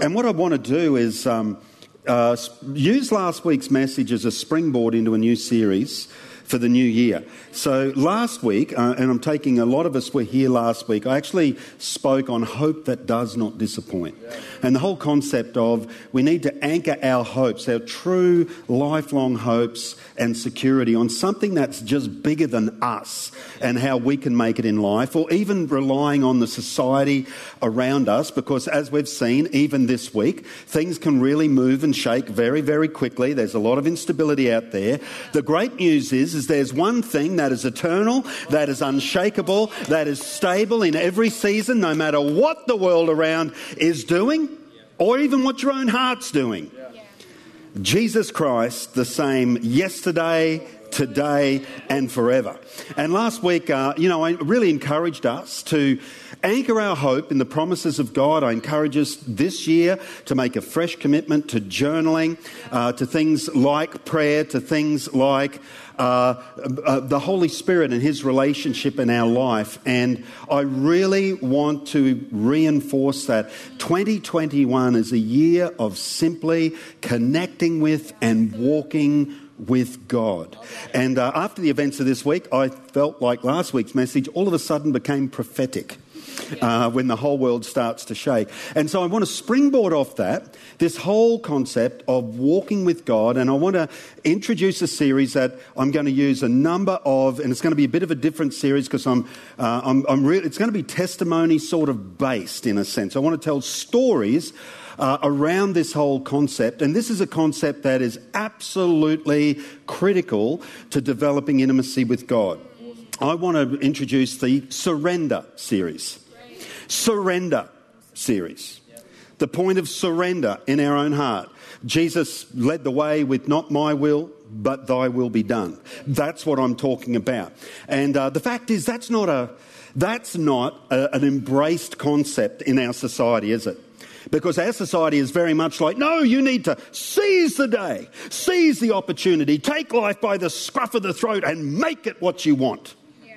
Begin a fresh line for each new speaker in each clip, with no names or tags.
And what I want to do is um, uh, use last week's message as a springboard into a new series for the new year. So last week, uh, and I'm taking a lot of us were here last week, I actually spoke on hope that does not disappoint. And the whole concept of we need to anchor our hopes, our true lifelong hopes and security on something that's just bigger than us and how we can make it in life, or even relying on the society around us, because as we've seen, even this week, things can really move and shake very, very quickly. There's a lot of instability out there. The great news is, is there's one thing that is eternal, that is unshakable, that is stable in every season, no matter what the world around is doing, or even what your own heart's doing. Jesus Christ, the same yesterday, today, and forever. And last week, uh, you know, I really encouraged us to anchor our hope in the promises of God. I encourage us this year to make a fresh commitment to journaling, uh, to things like prayer, to things like uh, uh, the Holy Spirit and His relationship in our life. And I really want to reinforce that 2021 is a year of simply connecting with and walking with God. And uh, after the events of this week, I felt like last week's message all of a sudden became prophetic. Uh, when the whole world starts to shake. And so I want to springboard off that, this whole concept of walking with God, and I want to introduce a series that I'm going to use a number of, and it's going to be a bit of a different series because I'm, uh, I'm, I'm re- it's going to be testimony sort of based in a sense. I want to tell stories uh, around this whole concept. And this is a concept that is absolutely critical to developing intimacy with God. I want to introduce the Surrender series. Surrender series. The point of surrender in our own heart. Jesus led the way with not my will, but thy will be done. That's what I'm talking about. And uh, the fact is, that's not, a, that's not a, an embraced concept in our society, is it? Because our society is very much like, no, you need to seize the day, seize the opportunity, take life by the scruff of the throat and make it what you want.
Yeah.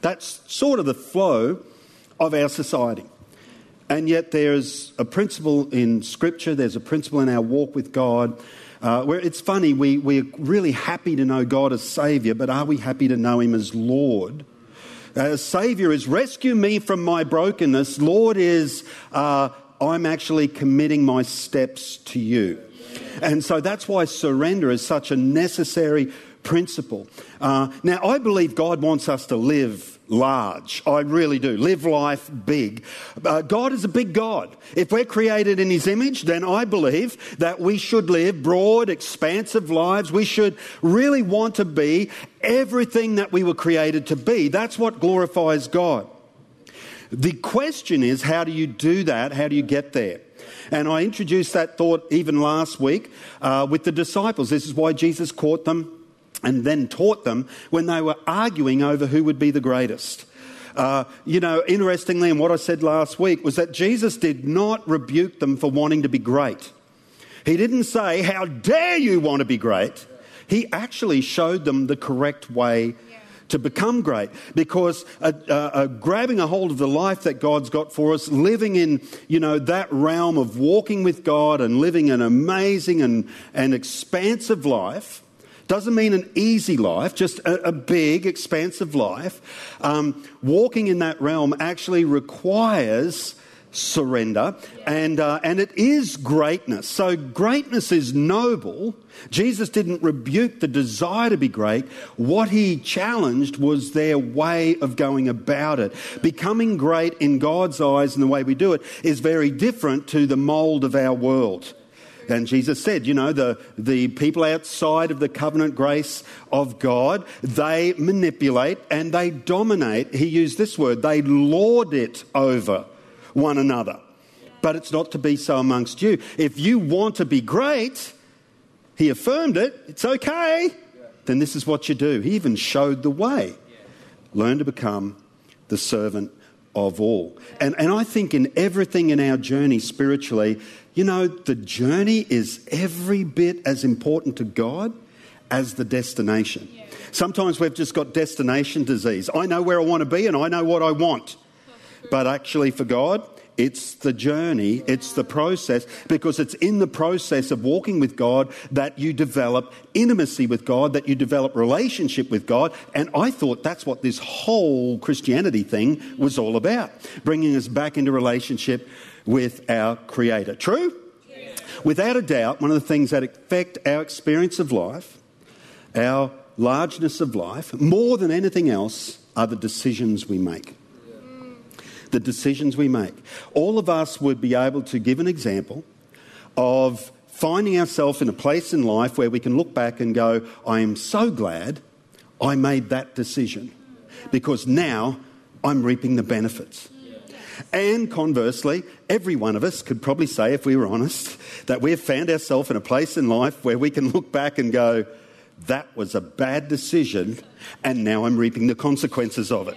That's sort of the flow of our society. And yet, there's a principle in Scripture, there's a principle in our walk with God. Uh, where it's funny, we, we're really happy to know God as Saviour, but are we happy to know Him as Lord? Uh, Saviour is rescue me from my brokenness. Lord is uh, I'm actually committing my steps to you. And so that's why surrender is such a necessary principle. Uh, now, I believe God wants us to live large. I really do. Live life big. Uh, God is a big God. If we're created in His image, then I believe that we should live broad, expansive lives. We should really want to be everything that we were created to be. That's what glorifies God. The question is, how do you do that? How do you get there? And I introduced that thought even last week uh, with the disciples. This is why Jesus caught them and then taught them when they were arguing over who would be the greatest. Uh, you know, interestingly, and what I said last week was that Jesus did not rebuke them for wanting to be great. He didn't say, How dare you want to be great? He actually showed them the correct way to become great because uh, uh, grabbing a hold of the life that God's got for us, living in, you know, that realm of walking with God and living an amazing and, and expansive life, doesn't mean an easy life, just a, a big, expansive life. Um, walking in that realm actually requires surrender, and, uh, and it is greatness. So, greatness is noble. Jesus didn't rebuke the desire to be great. What he challenged was their way of going about it. Becoming great in God's eyes and the way we do it is very different to the mold of our world. And Jesus said, you know, the, the people outside of the covenant grace of God, they manipulate and they dominate. He used this word, they lord it over one another. But it's not to be so amongst you. If you want to be great, he affirmed it, it's okay, then this is what you do. He even showed the way. Learn to become the servant of all. And, and I think in everything in our journey spiritually, you know, the journey is every bit as important to God as the destination. Sometimes we've just got destination disease. I know where I want to be and I know what I want. But actually, for God, It's the journey, it's the process, because it's in the process of walking with God that you develop intimacy with God, that you develop relationship with God. And I thought that's what this whole Christianity thing was all about bringing us back into relationship with our Creator. True? Without a doubt, one of the things that affect our experience of life, our largeness of life, more than anything else, are the decisions we make mm. the decisions we make. All of us would be able to give an example of finding ourselves in a place in life where we can look back and go, I am so glad I made that decision because now I'm reaping the benefits. And conversely, every one of us could probably say, if we were honest, that we've found ourselves in a place in life where we can look back and go, that was a bad decision, and now I'm reaping the consequences of it.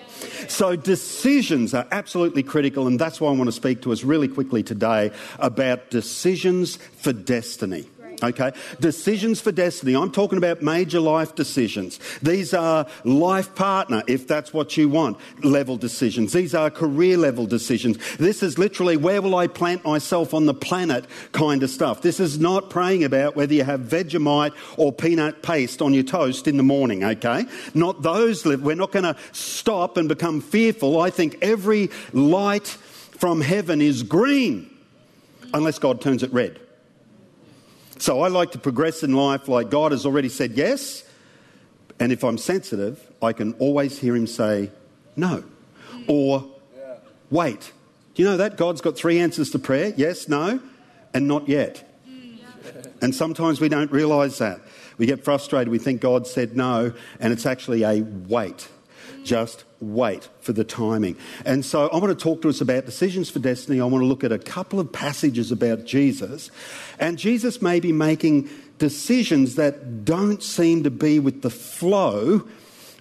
So, decisions are absolutely critical, and that's why I want to speak to us really quickly today about decisions for destiny. Okay? Decisions for destiny. I'm talking about major life decisions. These are life partner, if that's what you want, level decisions. These are career level decisions. This is literally where will I plant myself on the planet kind of stuff. This is not praying about whether you have Vegemite or peanut paste on your toast in the morning, okay? Not those. We're not going to stop and become fearful. I think every light from heaven is green unless God turns it red. So I like to progress in life like God has already said yes. And if I'm sensitive, I can always hear him say no or wait. Do you know that? God's got three answers to prayer yes, no, and not yet. And sometimes we don't realize that. We get frustrated. We think God said no, and it's actually a wait. Just wait for the timing. And so I want to talk to us about decisions for destiny. I want to look at a couple of passages about Jesus. And Jesus may be making decisions that don't seem to be with the flow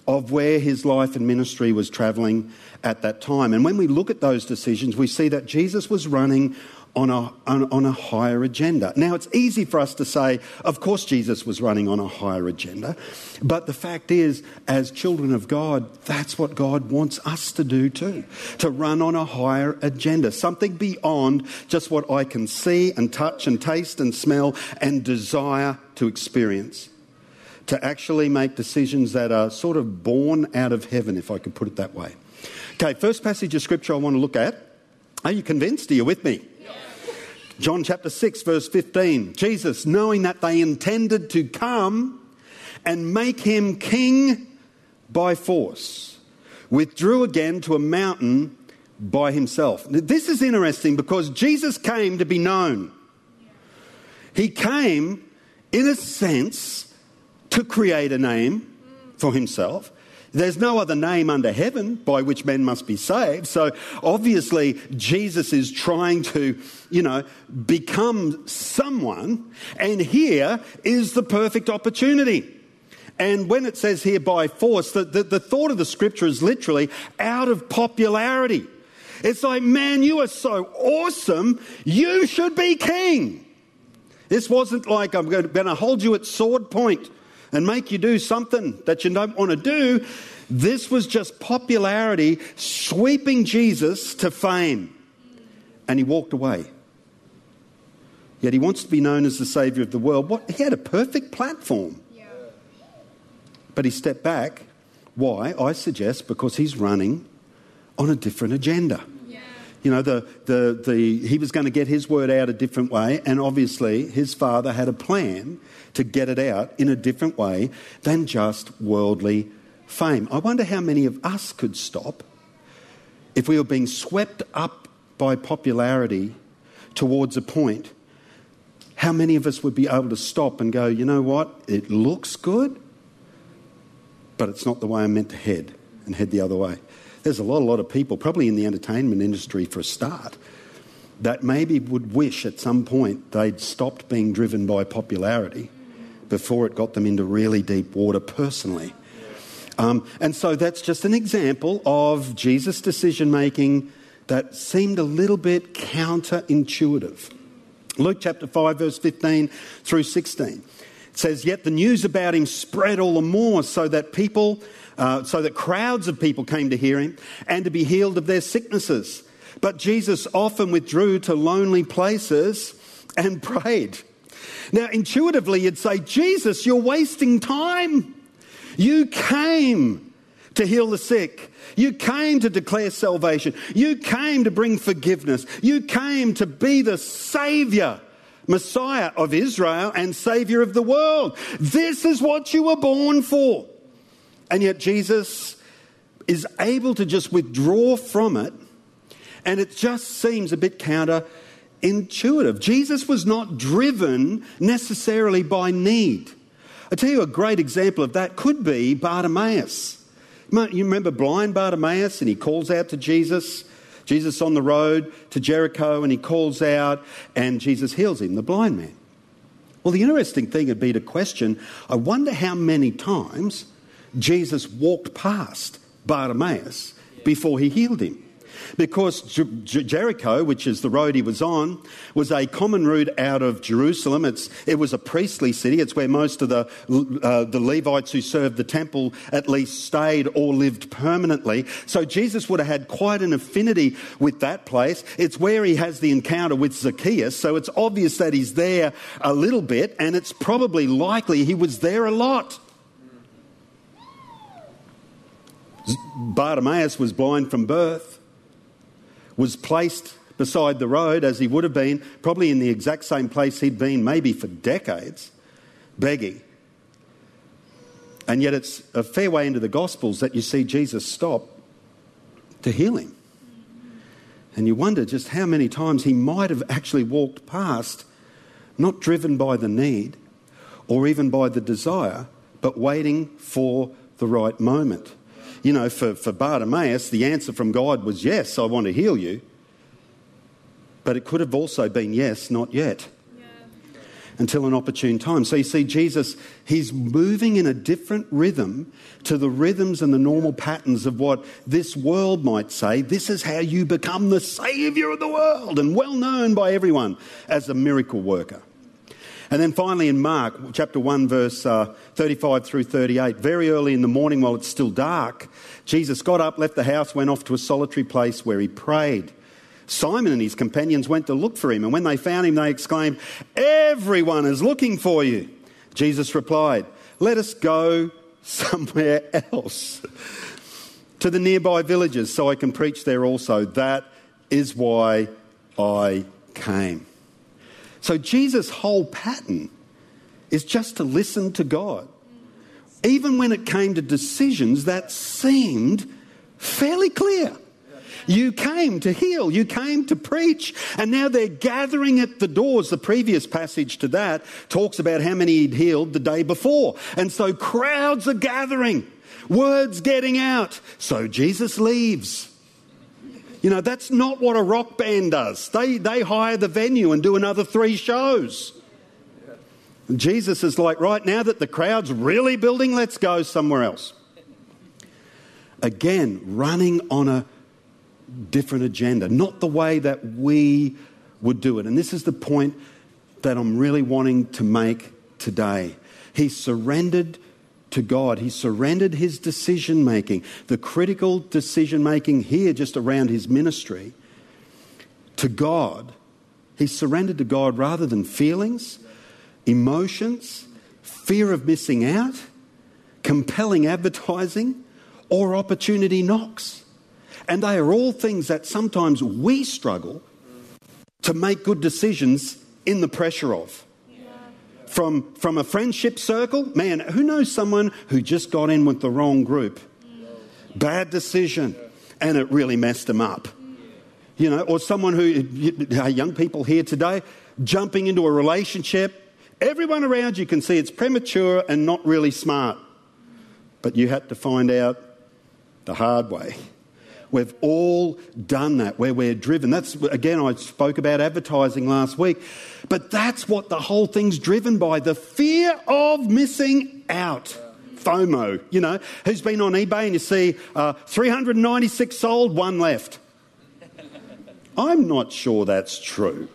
of where his life and ministry was traveling at that time. And when we look at those decisions, we see that Jesus was running on a, on, on, a higher agenda. Now, it's easy for us to say, of course, Jesus was running on a higher agenda. But the fact is, as children of God, that's what God wants us to do too to run on a higher agenda, something beyond just what I can see and touch and taste and smell and desire to experience. To actually make decisions that are sort of born out of heaven, if I could put it that way. Okay, first passage of scripture I want to look at. Are you convinced? Are you with me? John chapter 6, verse 15. Jesus, knowing that they intended to come and make him king by force, withdrew again to a mountain by himself. This is interesting because Jesus came to be known. He came, in a sense, to create a name for himself. There's no other name under heaven by which men must be saved. So obviously, Jesus is trying to, you know, become someone. And here is the perfect opportunity. And when it says here by force, the, the, the thought of the scripture is literally out of popularity. It's like, man, you are so awesome. You should be king. This wasn't like I'm going to hold you at sword point and make you do something that you don't want to do. This was just popularity sweeping Jesus to fame. And he walked away. Yet he wants to be known as the Savior of the world. What? He had a perfect platform. Yeah. But he stepped back. Why? I suggest because he's running on a different agenda. You know, the, the, the, he was going to get his word out a different way, and obviously his father had a plan to get it out in a different way than just worldly fame. I wonder how many of us could stop if we were being swept up by popularity towards a point. How many of us would be able to stop and go, you know what, it looks good, but it's not the way I'm meant to head, and head the other way? There's a lot, a lot of people, probably in the entertainment industry for a start, that maybe would wish at some point they'd stopped being driven by popularity before it got them into really deep water personally. Um, and so that's just an example of Jesus' decision making that seemed a little bit counterintuitive. Luke chapter 5, verse 15 through 16. Says, Yet the news about him spread all the more so that people uh, so that crowds of people came to hear him and to be healed of their sicknesses. But Jesus often withdrew to lonely places and prayed. Now, intuitively, you'd say, Jesus, you're wasting time. You came to heal the sick. You came to declare salvation. You came to bring forgiveness. You came to be the Savior, Messiah of Israel and Savior of the world. This is what you were born for. And yet, Jesus is able to just withdraw from it, and it just seems a bit counterintuitive. Jesus was not driven necessarily by need. I tell you a great example of that could be Bartimaeus. You remember blind Bartimaeus, and he calls out to Jesus. Jesus on the road to Jericho, and he calls out, and Jesus heals him, the blind man. Well, the interesting thing would be to question I wonder how many times Jesus walked past Bartimaeus before he healed him because Jericho, which is the road he was on, was a common route out of Jerusalem. It's, it was a priestly city. It's where most of the, uh, the Levites who served the temple at least stayed or lived permanently. So Jesus would have had quite an affinity with that place. It's where he has the encounter with Zacchaeus. So it's obvious that he's there a little bit, and it's probably likely he was there a lot. Bartimaeus was blind from birth was placed beside the road as he would have been, probably in the exact same place he'd been maybe for decades, begging. And yet it's a fair way into the Gospels that you see Jesus stop to heal him. And you wonder just how many times he might have actually walked past, not driven by the need or even by the desire, but waiting for the right moment you know, for, for Bartimaeus, the answer from God was, Yes, I want to heal you. But it could have also been, Yes, not yet. Until an opportune time. So you see, Jesus, he's moving in a different rhythm to the rhythms and the normal patterns of what this world might say. This is how you become the Saviour of the world and well known by everyone as a miracle worker. And then finally in Mark chapter 1, verse uh, 35 through 38, very early in the morning while it's still dark, Jesus got up, left the house, went off to a solitary place where he prayed. Simon and his companions went to look for him, and when they found him, they exclaimed, Everyone is looking for you. Jesus replied, Let us go somewhere else to the nearby villages so I can preach there also. That is why I came. So Jesus' whole pattern is just to listen to God. Even when it came to decisions that seemed fairly clear. You came to heal, you came to preach, and now they're gathering at the doors. The previous passage to that talks about how many he'd healed the day before. And so crowds are gathering, words getting out. So Jesus leaves. You know, that's not what a rock band does. They, they hire the venue and do another three shows. And Jesus is like, right now that the crowd's really building, let's go somewhere else. Again, running on a different agenda, not the way that we would do it. And this is the point that I'm really wanting to make today. He surrendered to God. He surrendered his decision making, the critical decision making here just around his ministry, to God. He surrendered to God rather than feelings, emotions, fear of missing out, compelling advertising, or opportunity knocks. And they are all things that sometimes we struggle to make good decisions in the pressure of from, from a friendship circle. Man, who knows someone who just got in with the wrong group? Bad decision, and it really messed them up. You know, or someone who, uh, young people here today, jumping into a relationship. Everyone around you can see it's premature and not really smart. But you had to find out the hard way. We've all done that where we're driven. That's, again, I spoke about advertising last week, but that's what the whole thing's driven by the fear of missing out. FOMO, you know, who's been on eBay and you see uh, 396 sold, one left. I'm not sure that's true.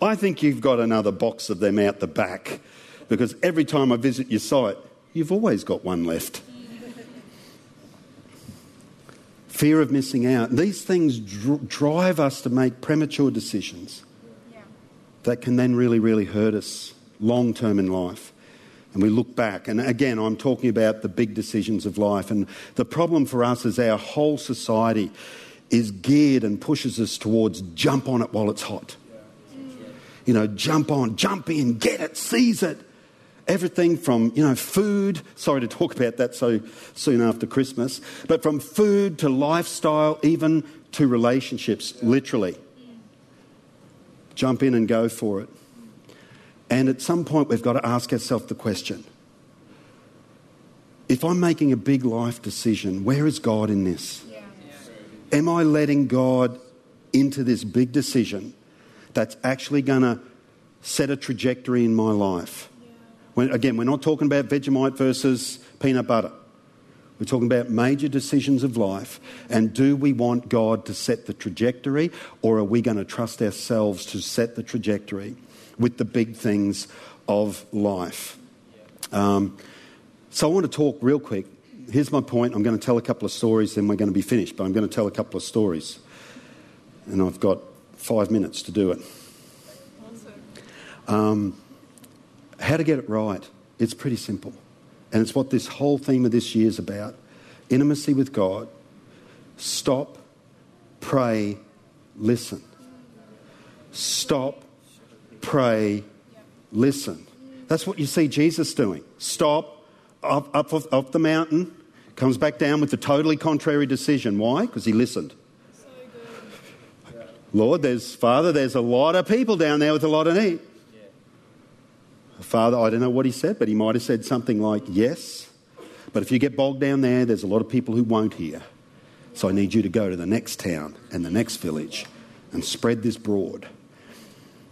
I think you've got another box of them out the back because every time I visit your site, you've always got one left. Fear of missing out. These things dr- drive us to make premature decisions
Yeah.
that can then really, really hurt us long term in life. And we look back, and again, I'm talking about the big decisions of life. And the problem for us is our whole society is geared and pushes us towards jump on it while it's hot. You know, jump on, jump in, get it, seize it. Everything from, you know, food, sorry to talk about that so soon after Christmas, but from food to lifestyle, even to relationships, literally. Jump in and go for it. And at some point, we've got to ask ourselves the question if I'm making a big life decision, where is God in this?
Yeah.
Am I letting God into this big decision that's actually going to set a trajectory in my life? When, again, we're not talking about Vegemite versus peanut butter. We're talking about major decisions of life. And do we want God to set the trajectory, or are we going to trust ourselves to set the trajectory with the big things of life? Um, so I want to talk real quick. Here's my point. I'm going to tell a couple of stories, then we're going to be finished. But I'm going to tell a couple of stories. And I've got five minutes to do it.
Awesome.
How to get it right. It's pretty simple. And it's what this whole theme of this year is about intimacy with God. Stop, pray, listen. Stop, pray, listen. That's what you see Jesus doing. Stop, up, up off, the mountain, comes back down with a totally contrary decision. Why? Because he listened.
So good.
Lord, there's Father, there's a lot of people down there with a lot of need. Father, I don't know what he said, but he might have said something like, Yes, but if you get bogged down there, there's a lot of people who won't hear. So I need you to go to the next town and the next village and spread this broad.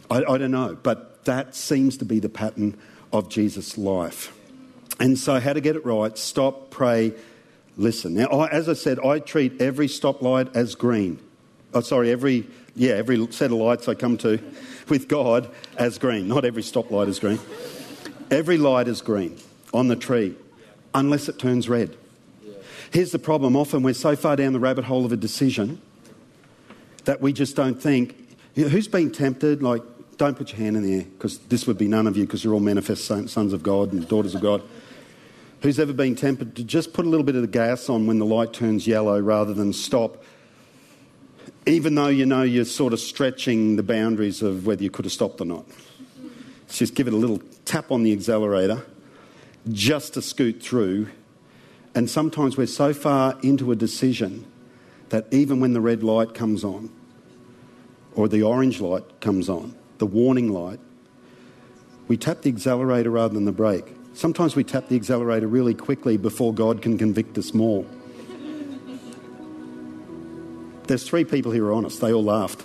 I, I don't know, but that seems to be the pattern of Jesus' life. And so, how to get it right stop, pray, listen. Now, I, as I said, I treat every stoplight as green. Oh, sorry, every, yeah, every set of lights I come to with God as green. Not every stoplight is green. Every light is green on the tree, unless it turns red. Here's the problem often we're so far down the rabbit hole of a decision that we just don't think. You know, who's been tempted? Like, don't put your hand in the air because this would be none of you because you're all manifest sons of God and daughters of God. Who's ever been tempted to just put a little bit of the gas on when the light turns yellow rather than stop, even though you know you're sort of stretching the boundaries of whether you could have stopped or not? Just give it a little tap on the accelerator just to scoot through. And sometimes we're so far into a decision that even when the red light comes on, or the orange light comes on, the warning light, we tap the accelerator rather than the brake. Sometimes we tap the accelerator really quickly before God can convict us more. There's three people here who are honest. They all laughed.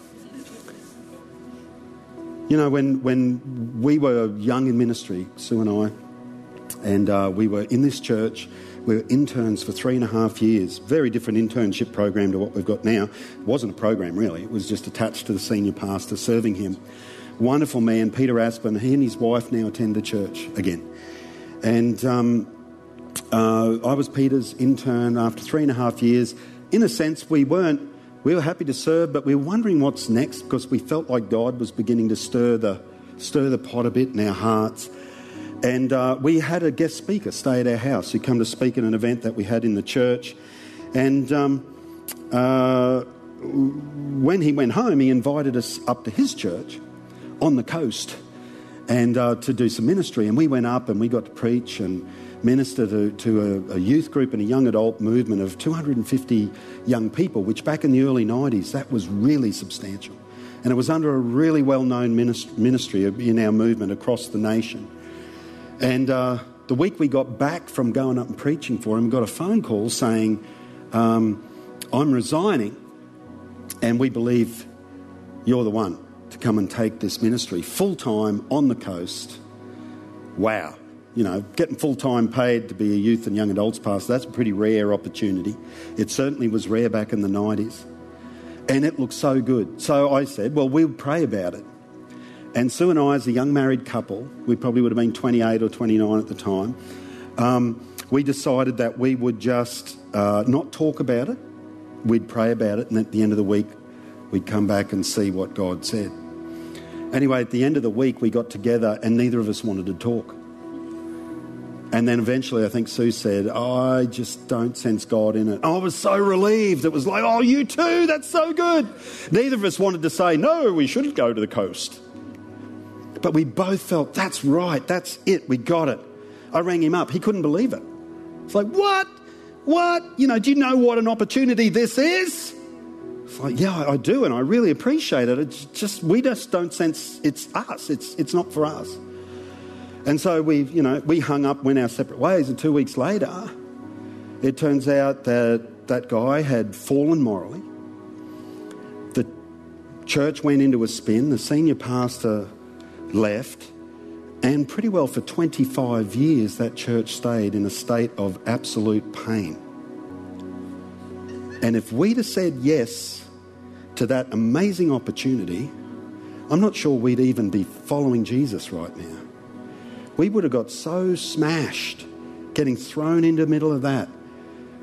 You know, when, when we were young in ministry, Sue and I, and uh, we were in this church, we were interns for three and a half years. Very different internship program to what we've got now. It wasn't a program, really. It was just attached to the senior pastor, serving him. Wonderful man, Peter Aspen. He and his wife now attend the church again. And um, uh, I was Peter's intern after three and a half years. In a sense, we weren't, we were happy to serve, but we were wondering what's next because we felt like God was beginning to stir the, stir the pot a bit in our hearts. And uh, we had a guest speaker stay at our house who come to speak at an event that we had in the church. And um, uh, when he went home, he invited us up to his church on the coast and uh, to do some ministry. And we went up and we got to preach and minister to, to a, a, youth group and a young adult movement of 250 young people, which back in the early 90s, that was really substantial. And it was under a really well known ministry in our movement across the nation. And uh, the week we got back from going up and preaching for him, we got a phone call saying, um, I'm resigning, and we believe you're the one to come and take this ministry full time on the coast. Wow. You know, getting full time paid to be a youth and young adults pastor, that's a pretty rare opportunity. It certainly was rare back in the 90s. And it looked so good. So I said, well, we'll pray about it. And Sue and I, as a young married couple, we probably would have been 28 or 29 at the time, um, we decided that we would just uh, not talk about it. we'd pray about it, and at the end of the week, we'd come back and see what God said. Anyway, at the end of the week, we got together, and neither of us wanted to talk. And then eventually, I think Sue said, I just don't sense God in it. I was so relieved. It was like, oh, you too, that's so good. Neither of us wanted to say, no, we shouldn't go to the coast. But we both felt, that's right, that's it, we got it. I rang him up. He couldn't believe it. It's like, what? What? You know, do you know what an opportunity this is? It's like, yeah, I do, and I really appreciate it. It's just, we just don't sense it's us, it's, it's not for us. And so we, you know, we hung up, went our separate ways, and two weeks later, it turns out that that guy had fallen morally. The church went into a spin, the senior pastor left, and pretty well for 25 years, that church stayed in a state of absolute pain. And if we'd have said yes to that amazing opportunity, I'm not sure we'd even be following Jesus right now. We would have got so smashed getting thrown into the middle of that.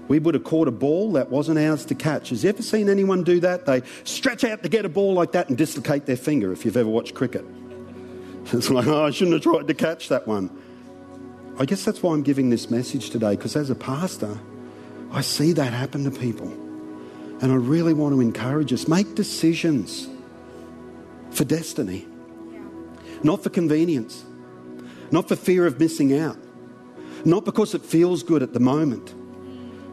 We would have caught a ball that wasn't ours to catch. Has you ever seen anyone do that? They stretch out to get a ball like that and dislocate their finger if you've ever watched cricket. It's like, oh, I shouldn't have tried to catch that one. I guess that's why I'm giving this message today, because as a pastor, I see that happen to people. And I really want to encourage us make decisions for destiny, not for convenience, not for fear of missing out, not because it feels good at the moment.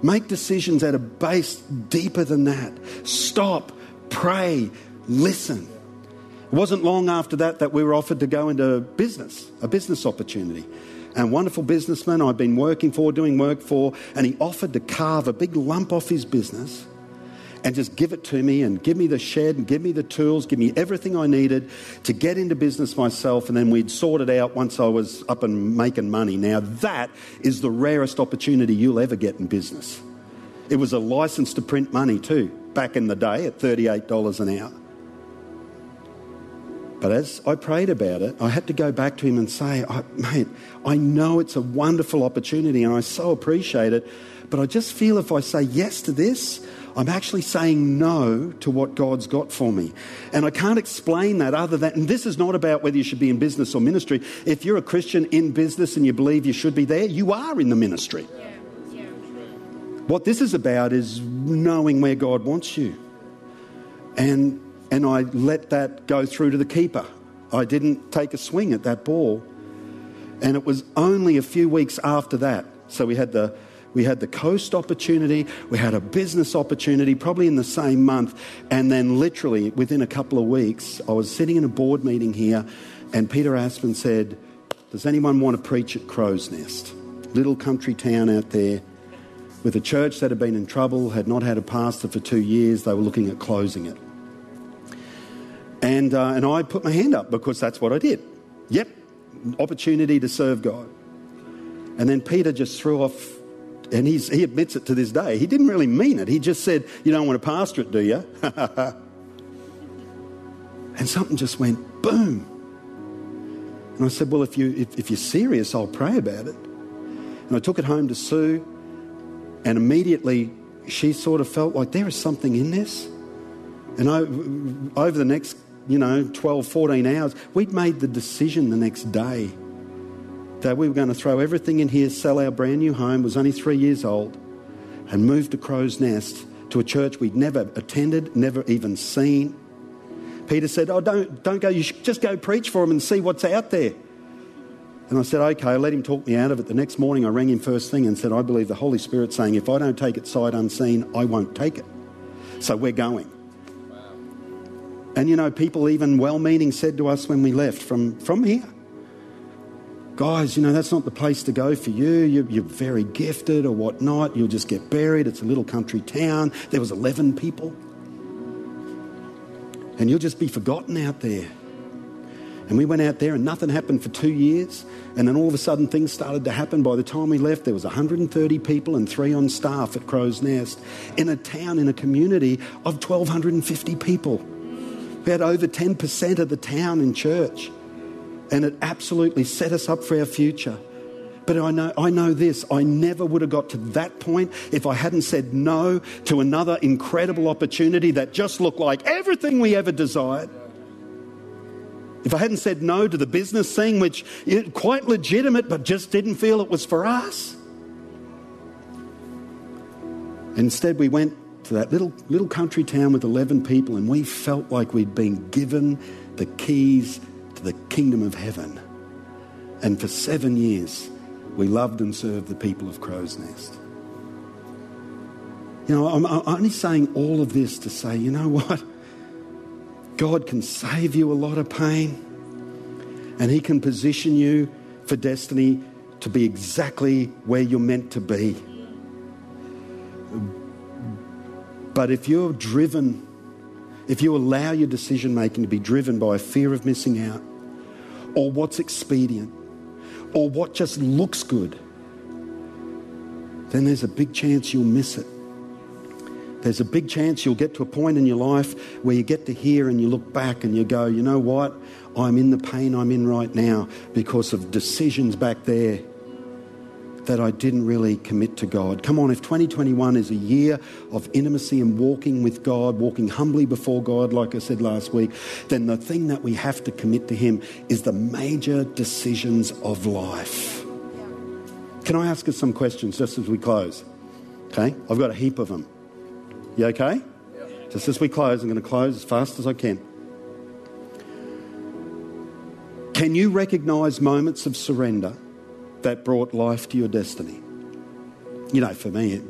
Make decisions at a base deeper than that. Stop, pray, listen. It wasn't long after that that we were offered to go into business, a business opportunity. And wonderful businessman I'd been working for, doing work for, and he offered to carve a big lump off his business and just give it to me and give me the shed and give me the tools, give me everything I needed to get into business myself. And then we'd sort it out once I was up and making money. Now, that is the rarest opportunity you'll ever get in business. It was a license to print money too, back in the day at $38 an hour. But as I prayed about it, I had to go back to him and say, mate, I know it's a wonderful opportunity and I so appreciate it, but I just feel if I say yes to this, I'm actually saying no to what God's got for me. And I can't explain that other than, and this is not about whether you should be in business or ministry. If you're a Christian in business and you believe you should be there, you are in the ministry. Yeah. Yeah. What this is about is knowing where God wants you. And and I let that go through to the keeper. I didn't take a swing at that ball. And it was only a few weeks after that. So we had the we had the coast opportunity, we had a business opportunity, probably in the same month, and then literally within a couple of weeks, I was sitting in a board meeting here, and Peter Aspen said, "Does anyone want to preach at Crow's Nest, little country town out there?" With a church that had been in trouble, had not had a pastor for two years, they were looking at closing it. And, uh, and I put my hand up because that's what I did. Yep, opportunity to serve God. And then Peter just threw off, and he's, he admits it to this day. He didn't really mean it. He just said, You don't want to pastor it, do you? and something just went boom. And I said, Well, if, you, if, if you're serious, I'll pray about it. And I took it home to Sue, and immediately she sort of felt like there is something in this. And I, over the next you know, 12, 14 hours, we'd made the decision the next day that we were going to throw everything in here, sell our brand new home, was only three years old, and move to Crow's Nest to a church we'd never attended, never even seen. Peter said, Oh, don't, don't go, you should just go preach for him and see what's out there. And I said, Okay, I let him talk me out of it. The next morning, I rang him first thing and said, I believe the Holy Spirit saying, If I don't take it sight unseen, I won't take it. So we're going. And you know, people even well meaning said to us when we left from, from here, guys, you know, that's not the place to go for you. You're, you're, very gifted or whatnot. You'll just get buried. It's a little country town. There was 11 people. And you'll just be forgotten out there. And we went out there and nothing happened for two years. And then all of a sudden things started to happen. By the time we left, there was 130 people and three on staff at Crow's Nest in a town, in a community of 1,250 people. We had over 10% of the town in church. And it absolutely set us up for our future. But I know, I know this I never would have got to that point if I hadn't said no to another incredible opportunity that just looked like everything we ever desired. If I hadn't said no to the business thing, which is quite legitimate, but just didn't feel it was for us. Instead, we went to that little, little country town with 11 people and we felt like we'd been given the keys the kingdom of heaven. And for seven years, we loved and served the people of Crow's Nest. You know, I'm, I'm only saying all of this to say, you know what? God can save you a lot of pain and He can position you for destiny to be exactly where you're meant to be. But if you're driven, if you allow your decision making to be driven by a fear of missing out, or what's expedient, or what just looks good, then there's a big chance you'll miss it. There's a big chance you'll get to a point in your life where you get to hear and you look back and you go, you know what? I'm in the pain I'm in right now because of decisions back there that I didn't really commit to God. Come on, if 2021 is a year of intimacy and walking with God, walking humbly before God, like I said last week, then the thing that we have to commit to Him is the major decisions of life. Can I ask us some questions just as we close? Okay, I've got a heap of them. You okay? Just as we close, I'm going to close as fast as I can. Can you recognize moments of surrender that brought life to your destiny? You know, for me, it,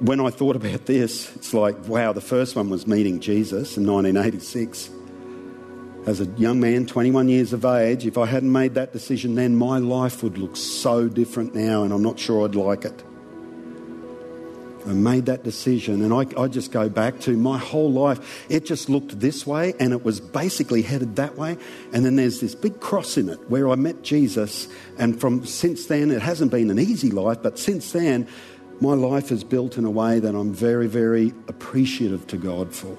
when I thought about this, it's like, wow, the first one was meeting Jesus in 1986. As a young man, 21 years of age, if I hadn't made that decision then, my life would look so different now, and I'm not sure I'd like it. I made that decision, and I, I, just go back to my whole life. It just looked this way, and it was basically headed that way. And then there's this big cross in it where I met Jesus, and from since then, it hasn't been an easy life, but since then, my life is built in a way that I'm very, very appreciative to God for.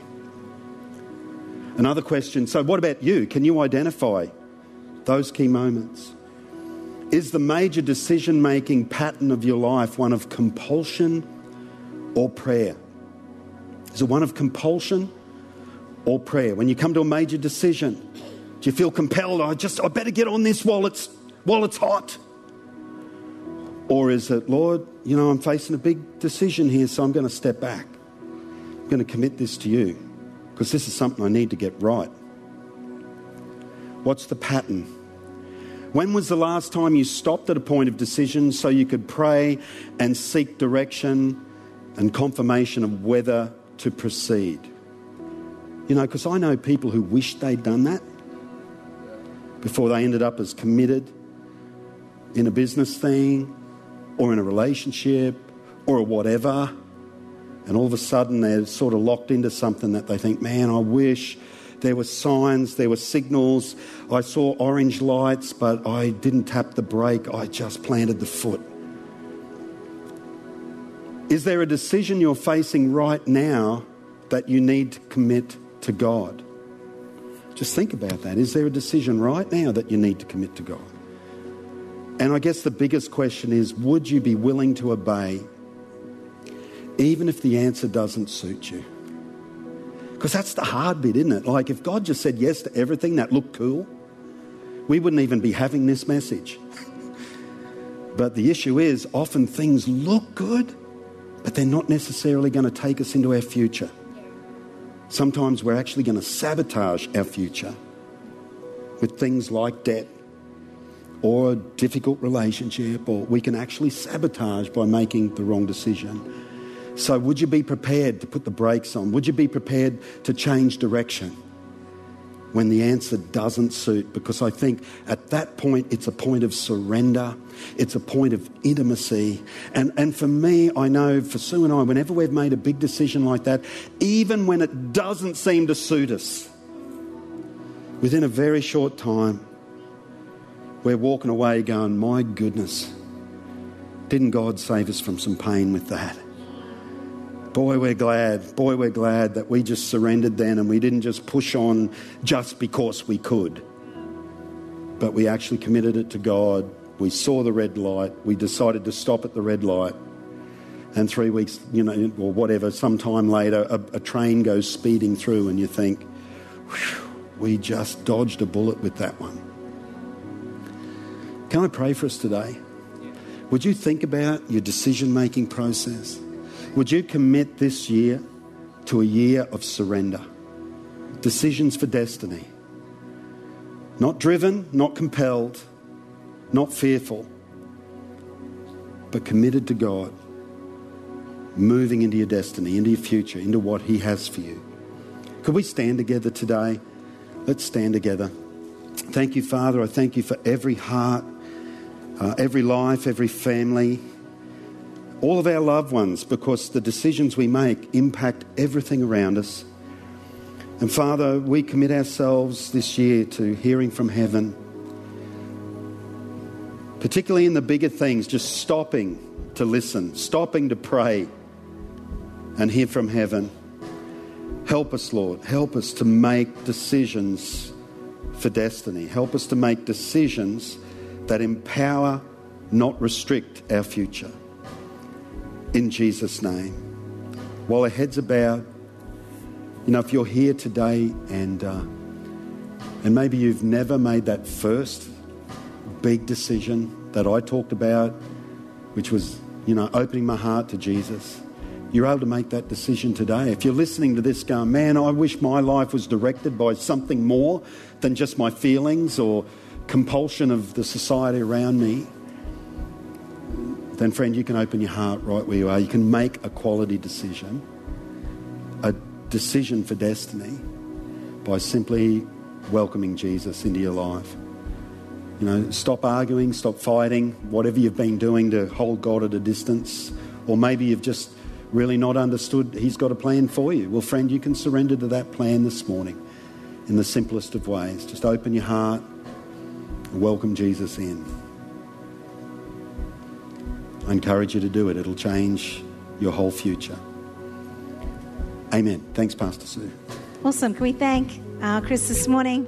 Another question so, what about you? Can you identify those key moments? Is the major decision making pattern of your life one of compulsion? Or prayer? Is it one of compulsion or prayer? When you come to a major decision, do you feel compelled? Oh, I just, I better get on this while it's, while it's hot. Or is it, Lord, you know, I'm facing a big decision here, so I'm going to step back. I'm going to commit this to you because this is something I need to get right. What's the pattern? When was the last time you stopped at a point of decision so you could pray and seek direction and confirmation of whether to proceed. You know, because I know people who wish they'd done that before they ended up as committed in a business thing or in a relationship or a whatever. And all of a sudden they're sort of locked into something that they think, man, I wish there were signs, there were signals. I saw orange lights, but I didn't tap the brake. I just planted the foot. Is there a decision you're facing right now that you need to commit to God? Just think about that. Is there a decision right now that you need to commit to God? And I guess the biggest question is would you be willing to obey even if the answer doesn't suit you? Because that's the hard bit, isn't it? Like if God just said yes to everything that looked cool, we wouldn't even be having this message. but the issue is often things look good but they're not necessarily going to take us into our future. Sometimes we're actually going to sabotage our future with things like debt or a difficult relationship, or we can actually sabotage by making the wrong decision. So, would you be prepared to put the brakes on? Would you be prepared to change direction? When the answer doesn't suit, because I think at that point it's a point of surrender, it's a point of intimacy. And, and for me, I know for Sue and I, whenever we've made a big decision like that, even when it doesn't seem to suit us, within a very short time, we're walking away going, My goodness, didn't God save us from some pain with that? Boy, we're glad. Boy, we're glad that we just surrendered then and we didn't just push on just because we could. But we actually committed it to God we saw the red light, we decided to stop at the red light, and three weeks, you know, or whatever, sometime later, a, a train goes speeding through, and you think, we just dodged a bullet with that one. Can I pray for us today? Would you think about your decision making process? Would you commit this year to a year of surrender? Decisions for destiny. Not driven, not compelled, not fearful, but committed to God, moving into your destiny, into your future, into what He has for you. Could we stand together today? Let's stand together. Thank you, Father. I thank you for every heart, uh, every life, every family, all of our loved ones, because the decisions we make impact everything around us. And Father, we commit ourselves this year to hearing from heaven, particularly in the bigger things, just stopping to listen, stopping to pray and hear from heaven. Help us, Lord. Help us to make decisions for destiny. Help us to make decisions that empower, not restrict our future. In Jesus' name. While our heads are bowed, you know, if you're here today and, uh, and maybe you've never made that first big decision that I talked about, which was, you know, opening my heart to Jesus, you're able to make that decision today. If you're listening to this going, man, I wish my life was directed by something more than just my feelings or compulsion of the society around me, then, friend, you can open your heart right where you are. You can make a quality decision, a decision for destiny, by simply welcoming Jesus into your life. You know, stop arguing, stop fighting, whatever you've been doing to hold God at a distance, or maybe you've just really not understood He's got a plan for you. Well, friend, you can surrender to that plan this morning in the simplest of ways. Just open your heart and welcome Jesus in. I encourage you to do it, it'll change your whole future. Amen. Thanks, Pastor Sue.
Awesome. Can we thank uh, Chris this morning?